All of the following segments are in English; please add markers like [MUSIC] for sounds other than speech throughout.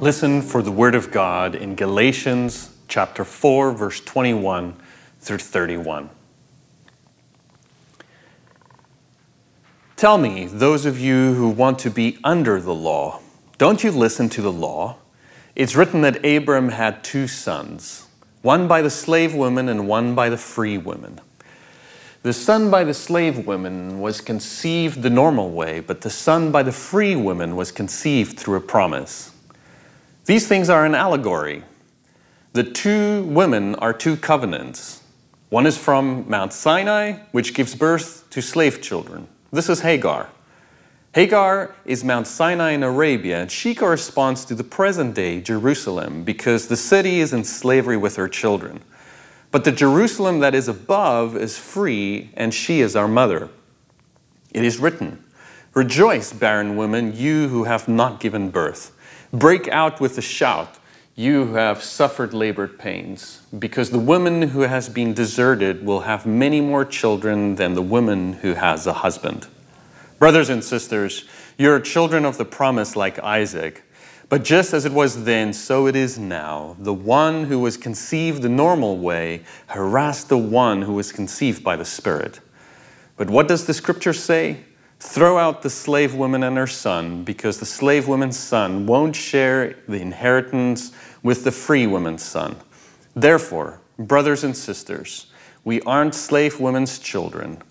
Listen for the Word of God in Galatians chapter 4, verse 21 through 31. Tell me, those of you who want to be under the law, don't you listen to the law? It's written that Abram had two sons, one by the slave woman and one by the free woman. The son by the slave woman was conceived the normal way, but the son by the free woman was conceived through a promise. These things are an allegory. The two women are two covenants. One is from Mount Sinai, which gives birth to slave children. This is Hagar. Hagar is Mount Sinai in Arabia, and she corresponds to the present day Jerusalem because the city is in slavery with her children. But the Jerusalem that is above is free, and she is our mother. It is written, Rejoice, barren women, you who have not given birth. Break out with a shout, you who have suffered labored pains, because the woman who has been deserted will have many more children than the woman who has a husband. Brothers and sisters, you're children of the promise like Isaac. But just as it was then, so it is now. The one who was conceived the normal way harassed the one who was conceived by the Spirit. But what does the scripture say? Throw out the slave woman and her son, because the slave woman's son won't share the inheritance with the free woman's son. Therefore, brothers and sisters, we aren't slave women's children,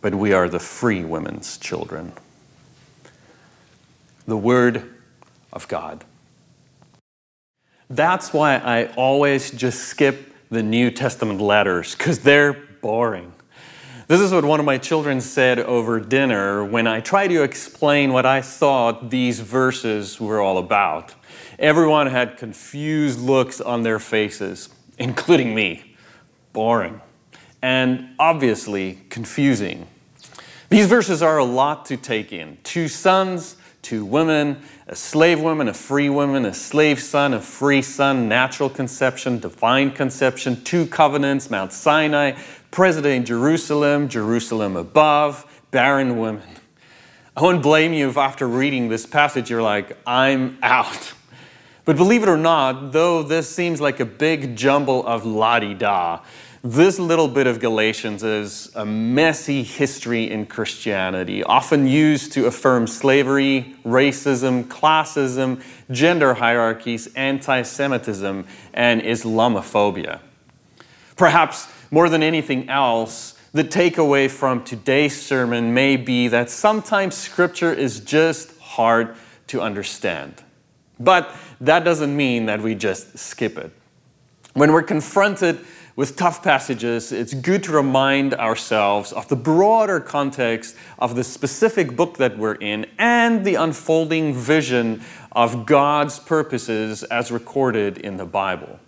but we are the free women's children. The Word of God. That's why I always just skip the New Testament letters, because they're boring. This is what one of my children said over dinner when I tried to explain what I thought these verses were all about. Everyone had confused looks on their faces, including me. Boring. And obviously confusing. These verses are a lot to take in. Two sons, two women, a slave woman, a free woman, a slave son, a free son, natural conception, divine conception, two covenants, Mount Sinai, President Jerusalem, Jerusalem above, barren women. I won't blame you if after reading this passage you're like, I'm out. But believe it or not, though this seems like a big jumble of la di da, this little bit of Galatians is a messy history in Christianity, often used to affirm slavery, racism, classism, gender hierarchies, anti Semitism, and Islamophobia. Perhaps more than anything else, the takeaway from today's sermon may be that sometimes Scripture is just hard to understand. But that doesn't mean that we just skip it. When we're confronted with tough passages, it's good to remind ourselves of the broader context of the specific book that we're in and the unfolding vision of God's purposes as recorded in the Bible.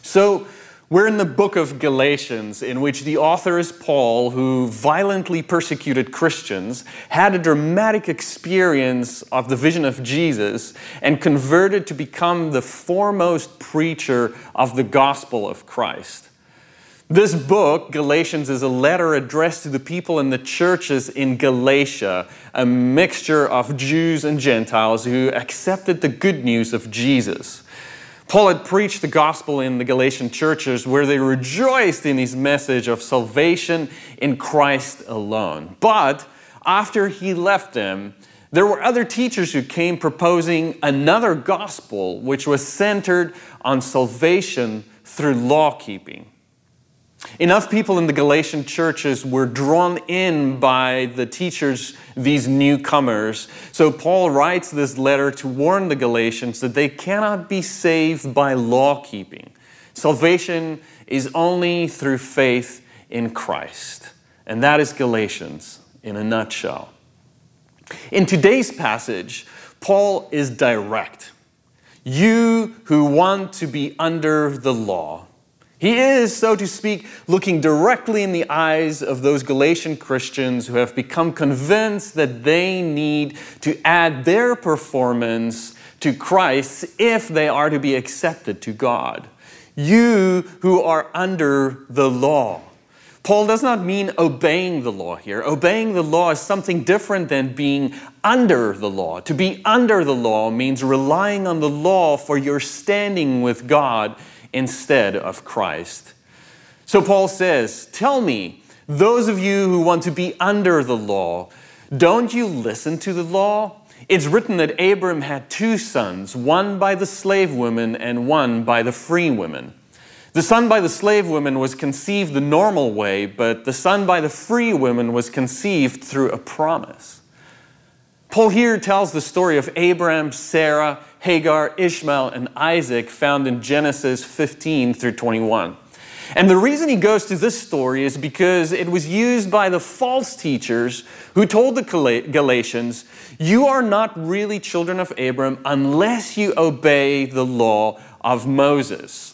So, we're in the book of Galatians, in which the author is Paul, who violently persecuted Christians, had a dramatic experience of the vision of Jesus, and converted to become the foremost preacher of the gospel of Christ. This book, Galatians, is a letter addressed to the people in the churches in Galatia, a mixture of Jews and Gentiles who accepted the good news of Jesus. Paul had preached the gospel in the Galatian churches where they rejoiced in his message of salvation in Christ alone. But after he left them, there were other teachers who came proposing another gospel which was centered on salvation through law keeping. Enough people in the Galatian churches were drawn in by the teachers, these newcomers. So Paul writes this letter to warn the Galatians that they cannot be saved by law keeping. Salvation is only through faith in Christ. And that is Galatians in a nutshell. In today's passage, Paul is direct. You who want to be under the law, he is, so to speak, looking directly in the eyes of those Galatian Christians who have become convinced that they need to add their performance to Christ if they are to be accepted to God. You who are under the law. Paul does not mean obeying the law here. Obeying the law is something different than being under the law. To be under the law means relying on the law for your standing with God instead of Christ. So Paul says, Tell me, those of you who want to be under the law, don't you listen to the law? It's written that Abram had two sons, one by the slave woman and one by the free woman. The son by the slave woman was conceived the normal way, but the son by the free woman was conceived through a promise. Paul here tells the story of Abraham, Sarah, Hagar, Ishmael, and Isaac found in Genesis 15 through 21. And the reason he goes to this story is because it was used by the false teachers who told the Galatians, You are not really children of Abram unless you obey the law of Moses.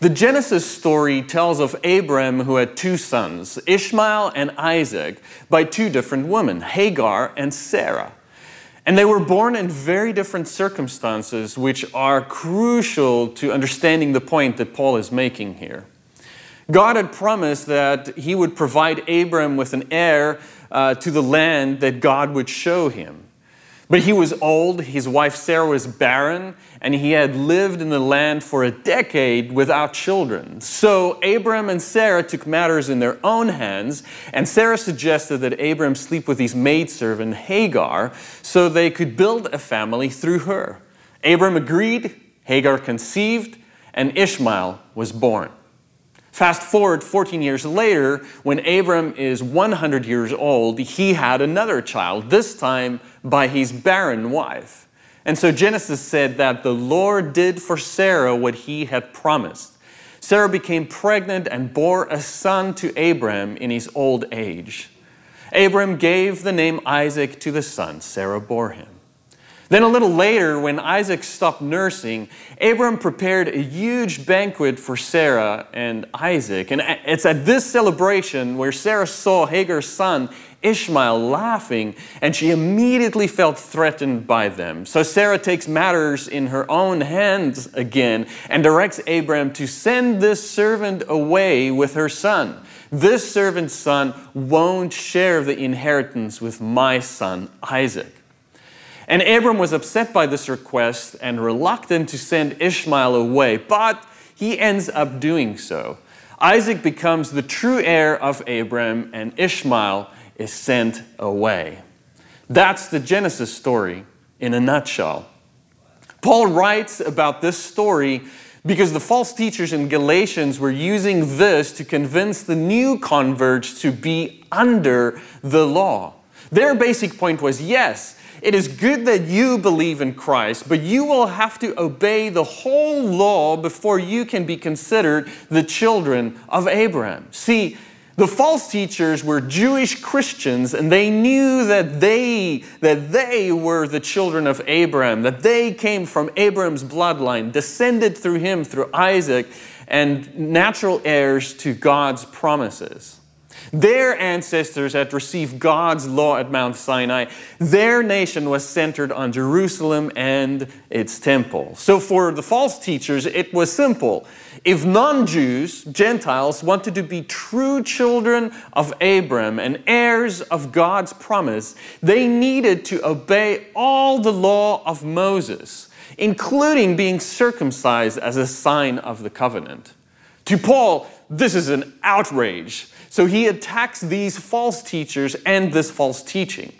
The Genesis story tells of Abram who had two sons, Ishmael and Isaac, by two different women, Hagar and Sarah. And they were born in very different circumstances, which are crucial to understanding the point that Paul is making here. God had promised that he would provide Abram with an heir uh, to the land that God would show him. But he was old, his wife Sarah was barren, and he had lived in the land for a decade without children. So Abram and Sarah took matters in their own hands, and Sarah suggested that Abram sleep with his maidservant Hagar so they could build a family through her. Abram agreed, Hagar conceived, and Ishmael was born. Fast forward 14 years later, when Abram is 100 years old, he had another child, this time by his barren wife. And so Genesis said that the Lord did for Sarah what he had promised. Sarah became pregnant and bore a son to Abram in his old age. Abram gave the name Isaac to the son Sarah bore him. Then, a little later, when Isaac stopped nursing, Abram prepared a huge banquet for Sarah and Isaac. And it's at this celebration where Sarah saw Hagar's son Ishmael laughing, and she immediately felt threatened by them. So Sarah takes matters in her own hands again and directs Abram to send this servant away with her son. This servant's son won't share the inheritance with my son Isaac. And Abram was upset by this request and reluctant to send Ishmael away, but he ends up doing so. Isaac becomes the true heir of Abram, and Ishmael is sent away. That's the Genesis story in a nutshell. Paul writes about this story because the false teachers in Galatians were using this to convince the new converts to be under the law. Their basic point was yes, it is good that you believe in Christ, but you will have to obey the whole law before you can be considered the children of Abraham. See, the false teachers were Jewish Christians and they knew that they that they were the children of Abraham, that they came from Abraham's bloodline, descended through him through Isaac and natural heirs to God's promises. Their ancestors had received God's law at Mount Sinai. Their nation was centered on Jerusalem and its temple. So for the false teachers, it was simple. If non Jews, Gentiles, wanted to be true children of Abram and heirs of God's promise, they needed to obey all the law of Moses, including being circumcised as a sign of the covenant. To Paul, this is an outrage. So he attacks these false teachers and this false teaching.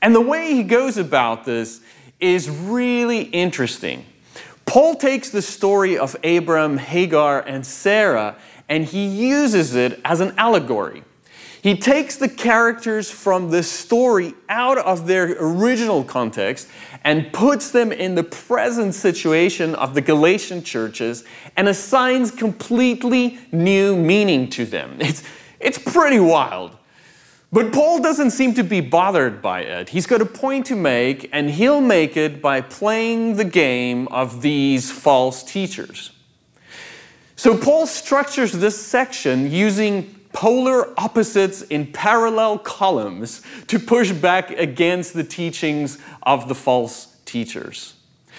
And the way he goes about this is really interesting. Paul takes the story of Abram, Hagar, and Sarah and he uses it as an allegory. He takes the characters from the story out of their original context and puts them in the present situation of the Galatian churches and assigns completely new meaning to them. It's, it's pretty wild. But Paul doesn't seem to be bothered by it. He's got a point to make, and he'll make it by playing the game of these false teachers. So Paul structures this section using polar opposites in parallel columns to push back against the teachings of the false teachers.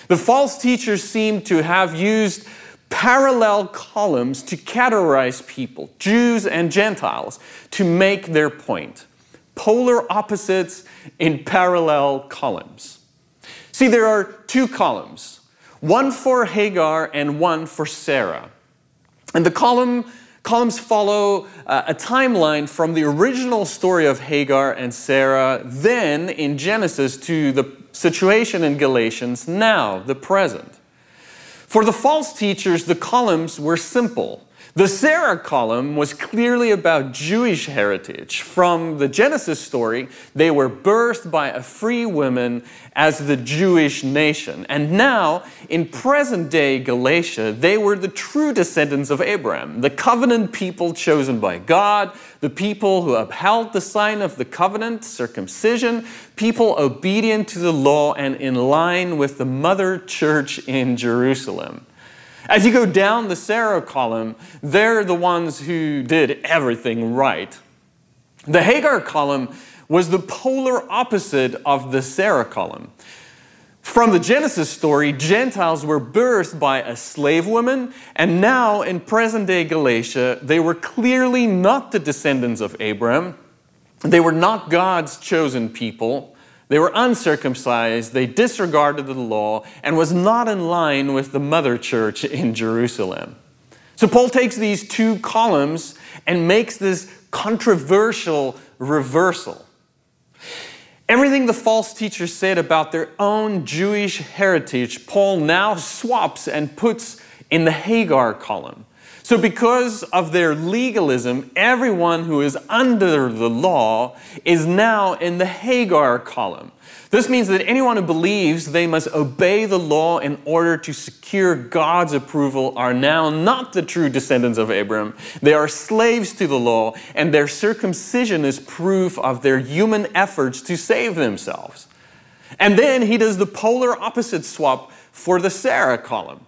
The false teachers seem to have used parallel columns to categorize people, Jews and Gentiles, to make their point. Polar opposites in parallel columns. See, there are two columns one for Hagar and one for Sarah. And the column, columns follow uh, a timeline from the original story of Hagar and Sarah, then in Genesis, to the situation in Galatians, now, the present. For the false teachers, the columns were simple. The Sarah column was clearly about Jewish heritage. From the Genesis story, they were birthed by a free woman as the Jewish nation. And now, in present day Galatia, they were the true descendants of Abraham, the covenant people chosen by God, the people who upheld the sign of the covenant, circumcision, people obedient to the law and in line with the mother church in Jerusalem. As you go down the Sarah column, they're the ones who did everything right. The Hagar column was the polar opposite of the Sarah column. From the Genesis story, Gentiles were birthed by a slave woman, and now in present day Galatia, they were clearly not the descendants of Abraham. They were not God's chosen people. They were uncircumcised, they disregarded the law, and was not in line with the mother church in Jerusalem. So Paul takes these two columns and makes this controversial reversal. Everything the false teachers said about their own Jewish heritage, Paul now swaps and puts in the Hagar column. So, because of their legalism, everyone who is under the law is now in the Hagar column. This means that anyone who believes they must obey the law in order to secure God's approval are now not the true descendants of Abraham. They are slaves to the law, and their circumcision is proof of their human efforts to save themselves. And then he does the polar opposite swap for the Sarah column.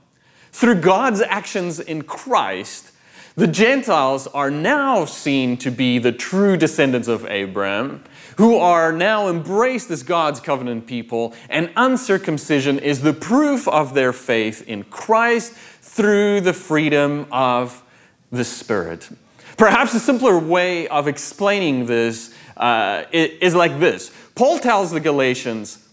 Through God's actions in Christ, the Gentiles are now seen to be the true descendants of Abraham, who are now embraced as God's covenant people, and uncircumcision is the proof of their faith in Christ through the freedom of the Spirit. Perhaps a simpler way of explaining this uh, is like this Paul tells the Galatians,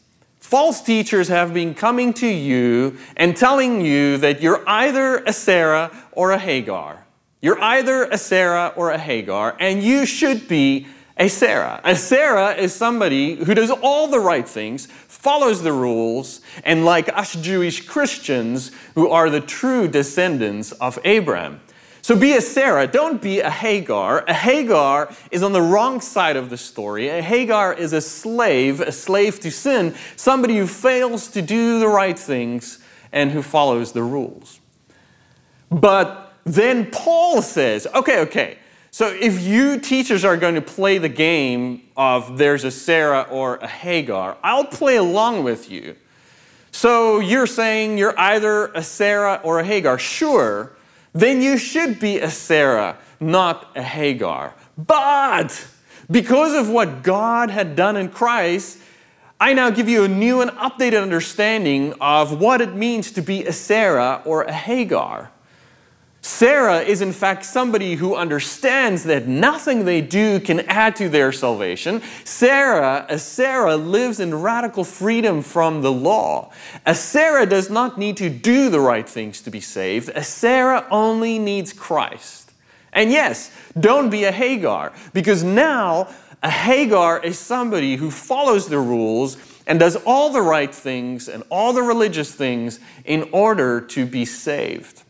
false teachers have been coming to you and telling you that you're either a Sarah or a Hagar. You're either a Sarah or a Hagar, and you should be a Sarah. A Sarah is somebody who does all the right things, follows the rules, and like us Jewish Christians, who are the true descendants of Abraham. So be a Sarah, don't be a Hagar. A Hagar is on the wrong side of the story. A Hagar is a slave, a slave to sin, somebody who fails to do the right things and who follows the rules. But then Paul says, okay, okay, so if you teachers are going to play the game of there's a Sarah or a Hagar, I'll play along with you. So you're saying you're either a Sarah or a Hagar. Sure then you should be a Sarah, not a Hagar. But because of what God had done in Christ, I now give you a new and updated understanding of what it means to be a Sarah or a Hagar. Sarah is, in fact, somebody who understands that nothing they do can add to their salvation. Sarah, a Sarah, lives in radical freedom from the law. A Sarah does not need to do the right things to be saved. A Sarah only needs Christ. And yes, don't be a Hagar, because now a Hagar is somebody who follows the rules and does all the right things and all the religious things in order to be saved.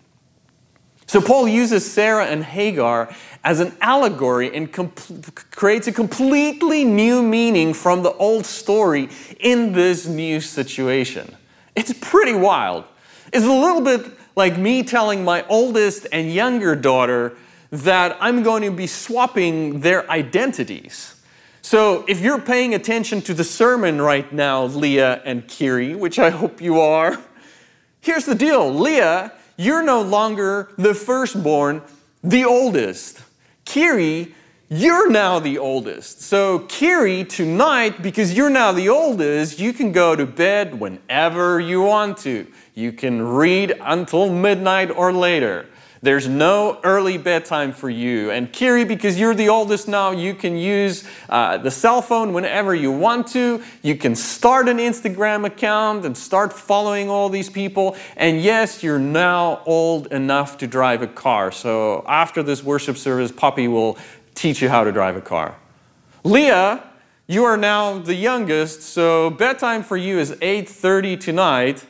So Paul uses Sarah and Hagar as an allegory and creates a completely new meaning from the old story in this new situation. It's pretty wild. It's a little bit like me telling my oldest and younger daughter that I'm going to be swapping their identities. So if you're paying attention to the sermon right now, Leah and Kiri, which I hope you are, here's the deal. Leah you're no longer the firstborn, the oldest. Kiri, you're now the oldest. So, Kiri, tonight, because you're now the oldest, you can go to bed whenever you want to. You can read until midnight or later. There's no early bedtime for you. And Kiri, because you're the oldest now, you can use uh, the cell phone whenever you want to. You can start an Instagram account and start following all these people. And yes, you're now old enough to drive a car. So after this worship service, Poppy will teach you how to drive a car. Leah, you are now the youngest, so bedtime for you is 8:30 tonight.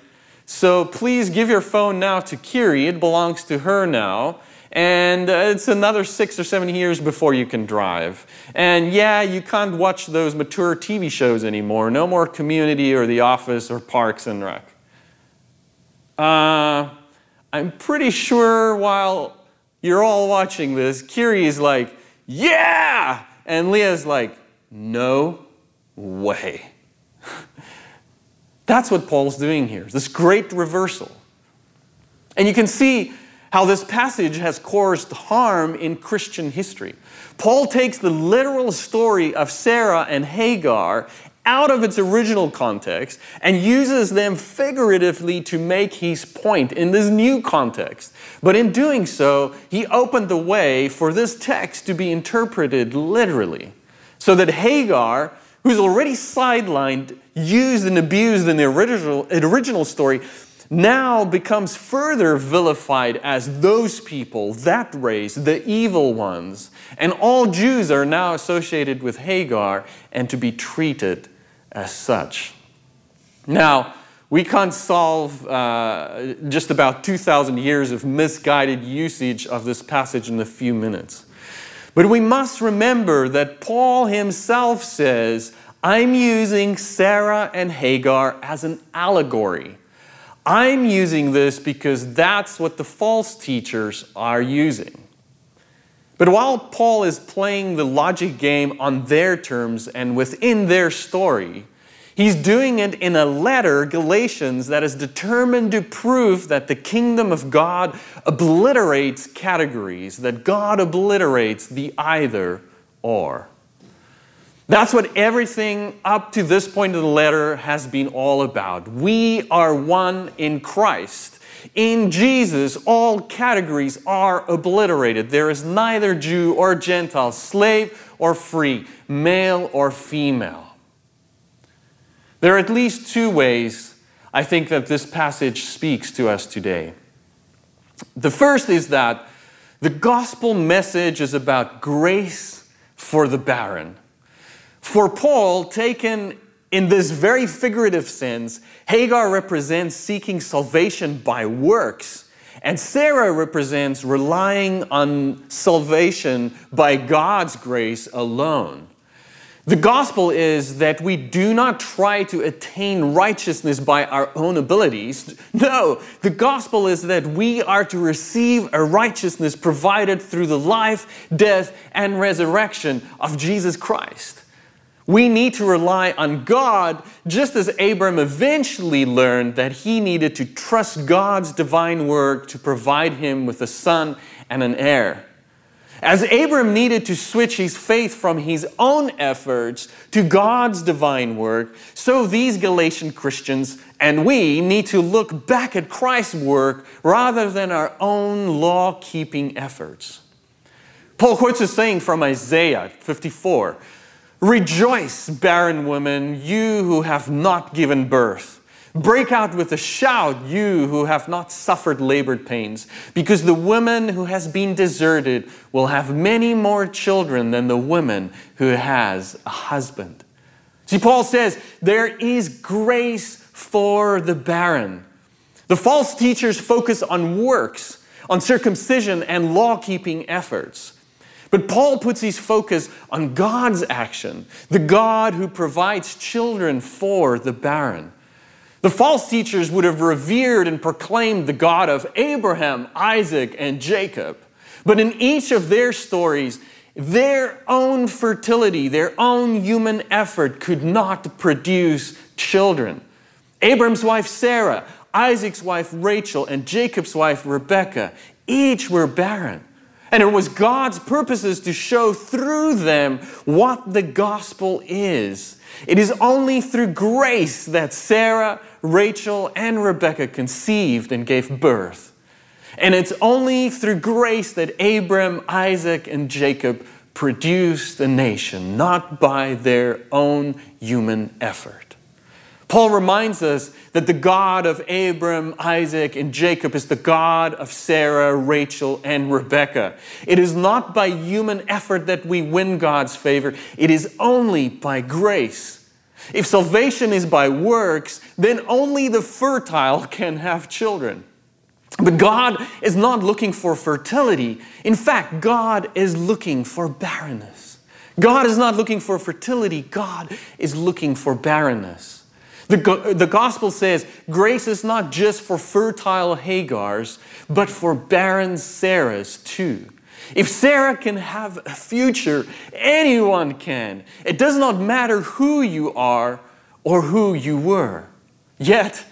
So please give your phone now to Kiri. It belongs to her now. And uh, it's another six or seven years before you can drive. And yeah, you can't watch those mature TV shows anymore. No more Community or The Office or Parks and Rec. Uh, I'm pretty sure while you're all watching this, Kiri is like, yeah! And Leah's like, no way. That's what Paul's doing here, this great reversal. And you can see how this passage has caused harm in Christian history. Paul takes the literal story of Sarah and Hagar out of its original context and uses them figuratively to make his point in this new context. But in doing so, he opened the way for this text to be interpreted literally, so that Hagar, who's already sidelined, used, and abused in the original, original story, now becomes further vilified as those people, that race, the evil ones. And all Jews are now associated with Hagar and to be treated as such. Now, we can't solve uh, just about 2,000 years of misguided usage of this passage in a few minutes. But we must remember that Paul himself says, I'm using Sarah and Hagar as an allegory. I'm using this because that's what the false teachers are using. But while Paul is playing the logic game on their terms and within their story, he's doing it in a letter, Galatians, that is determined to prove that the kingdom of God obliterates categories, that God obliterates the either or. That's what everything up to this point of the letter has been all about. We are one in Christ. In Jesus, all categories are obliterated. There is neither Jew or Gentile, slave or free, male or female. There are at least two ways I think that this passage speaks to us today. The first is that the gospel message is about grace for the barren. For Paul, taken in this very figurative sense, Hagar represents seeking salvation by works, and Sarah represents relying on salvation by God's grace alone. The gospel is that we do not try to attain righteousness by our own abilities. No, the gospel is that we are to receive a righteousness provided through the life, death, and resurrection of Jesus Christ. We need to rely on God just as Abram eventually learned that he needed to trust God's divine work to provide him with a son and an heir. As Abram needed to switch his faith from his own efforts to God's divine work, so these Galatian Christians and we need to look back at Christ's work rather than our own law keeping efforts. Paul quotes a saying from Isaiah 54 Rejoice, barren woman, you who have not given birth. Break out with a shout, you who have not suffered labored pains, because the woman who has been deserted will have many more children than the woman who has a husband. See, Paul says there is grace for the barren. The false teachers focus on works, on circumcision and law keeping efforts. But Paul puts his focus on God's action, the God who provides children for the barren. The false teachers would have revered and proclaimed the God of Abraham, Isaac, and Jacob. But in each of their stories, their own fertility, their own human effort could not produce children. Abraham's wife Sarah, Isaac's wife Rachel, and Jacob's wife Rebekah, each were barren. And it was God's purposes to show through them what the gospel is. It is only through grace that Sarah, Rachel, and Rebekah conceived and gave birth. And it's only through grace that Abram, Isaac, and Jacob produced a nation, not by their own human effort. Paul reminds us that the God of Abram, Isaac, and Jacob is the God of Sarah, Rachel, and Rebekah. It is not by human effort that we win God's favor, it is only by grace. If salvation is by works, then only the fertile can have children. But God is not looking for fertility. In fact, God is looking for barrenness. God is not looking for fertility, God is looking for barrenness. The, the gospel says grace is not just for fertile Hagars, but for barren Sarahs too. If Sarah can have a future, anyone can. It does not matter who you are or who you were. Yet,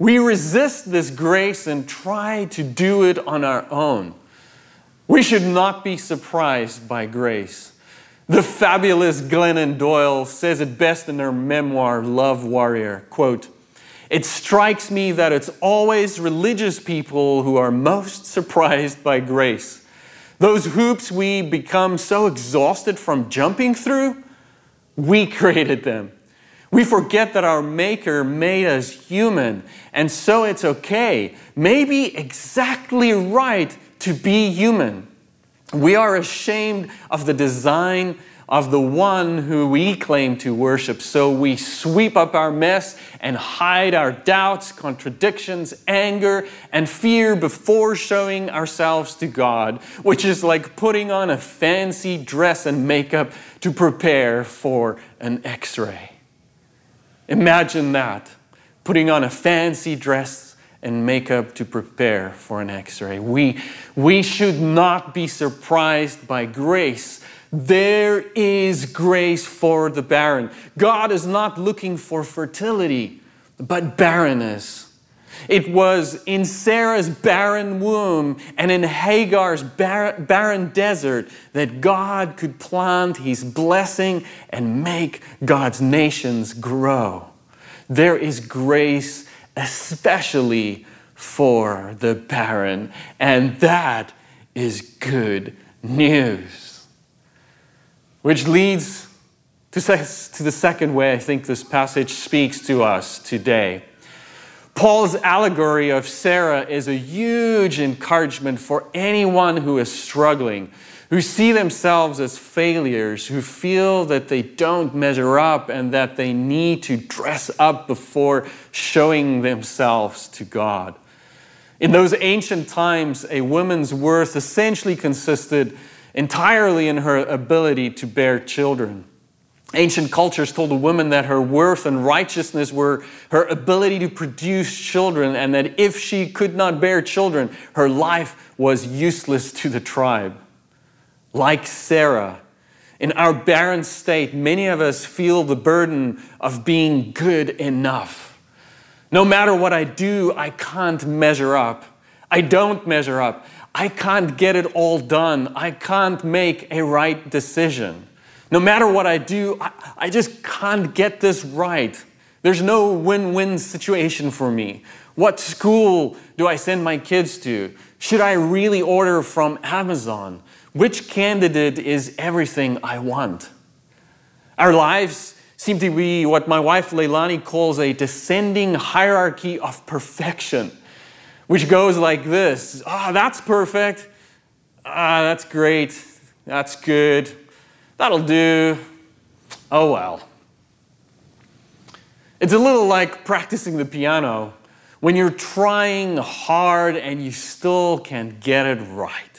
we resist this grace and try to do it on our own. We should not be surprised by grace. The fabulous Glennon Doyle says it best in her memoir, Love Warrior. Quote, it strikes me that it's always religious people who are most [LAUGHS] surprised by grace. Those hoops we become so exhausted from jumping through, we [LAUGHS] created them. We forget that our Maker made us human, and so it's okay, maybe exactly right, to be human. We are ashamed of the design of the one who we claim to worship. So we sweep up our mess and hide our doubts, contradictions, anger, and fear before showing ourselves to God, which is like putting on a fancy dress and makeup to prepare for an x ray. Imagine that putting on a fancy dress and makeup to prepare for an x ray. We, we should not be surprised by grace. There is grace for the barren. God is not looking for fertility, but barrenness. It was in Sarah's barren womb and in Hagar's barren desert that God could plant his blessing and make God's nations grow. There is grace especially for the barren. And that is good news. Which leads to, the second way I think this passage speaks to us today. Paul's allegory of Sarah is a huge encouragement for anyone who is struggling who see themselves as failures, who feel that they don't measure up and that they need to dress up before showing themselves to God. In those ancient times, a woman's worth essentially consisted entirely in her ability to bear children. Ancient cultures told a woman that her worth and righteousness were her ability to produce children, and that if she could not bear children, her life was useless to the tribe. Like Sarah, in our barren state, many of us feel the burden of being good enough. No matter what I do, I can't measure up. I don't measure up. I can't get it all done. I can't make a right decision. No matter what I do, I, I just can't get this right. There's no win win situation for me. What school do I send my kids to? Should I really order from Amazon? Which candidate is everything I want? Our lives seem to be what my wife Leilani calls a descending hierarchy of perfection, which goes like this Ah, oh, that's perfect. Ah, that's great. That's good. That'll do. Oh well. It's a little like practicing the piano when you're trying hard and you still can't get it right.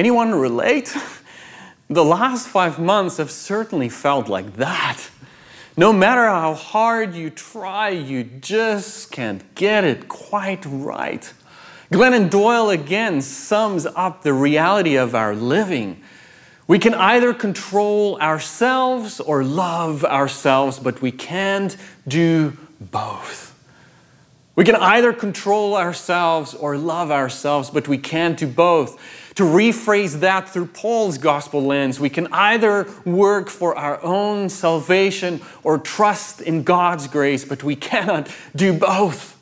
Anyone relate? The last five months have certainly felt like that. No matter how hard you try, you just can't get it quite right. Glennon Doyle again sums up the reality of our living. We can either control ourselves or love ourselves, but we can't do both. We can either control ourselves or love ourselves, but we can't do both. To rephrase that through Paul's gospel lens, we can either work for our own salvation or trust in God's grace, but we cannot do both.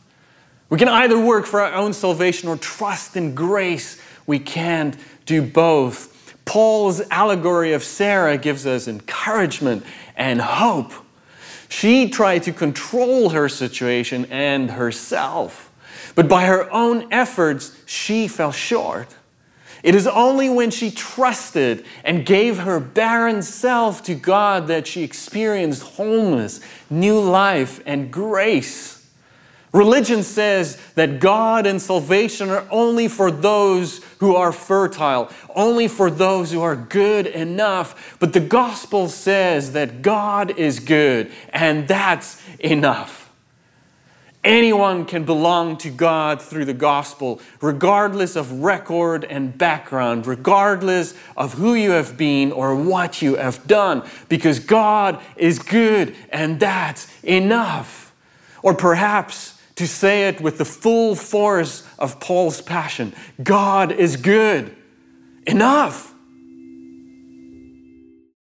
We can either work for our own salvation or trust in grace. We can't do both. Paul's allegory of Sarah gives us encouragement and hope. She tried to control her situation and herself, but by her own efforts, she fell short. It is only when she trusted and gave her barren self to God that she experienced wholeness, new life, and grace. Religion says that God and salvation are only for those who are fertile, only for those who are good enough. But the gospel says that God is good, and that's enough. Anyone can belong to God through the gospel, regardless of record and background, regardless of who you have been or what you have done, because God is good and that's enough. Or perhaps to say it with the full force of Paul's passion God is good. Enough.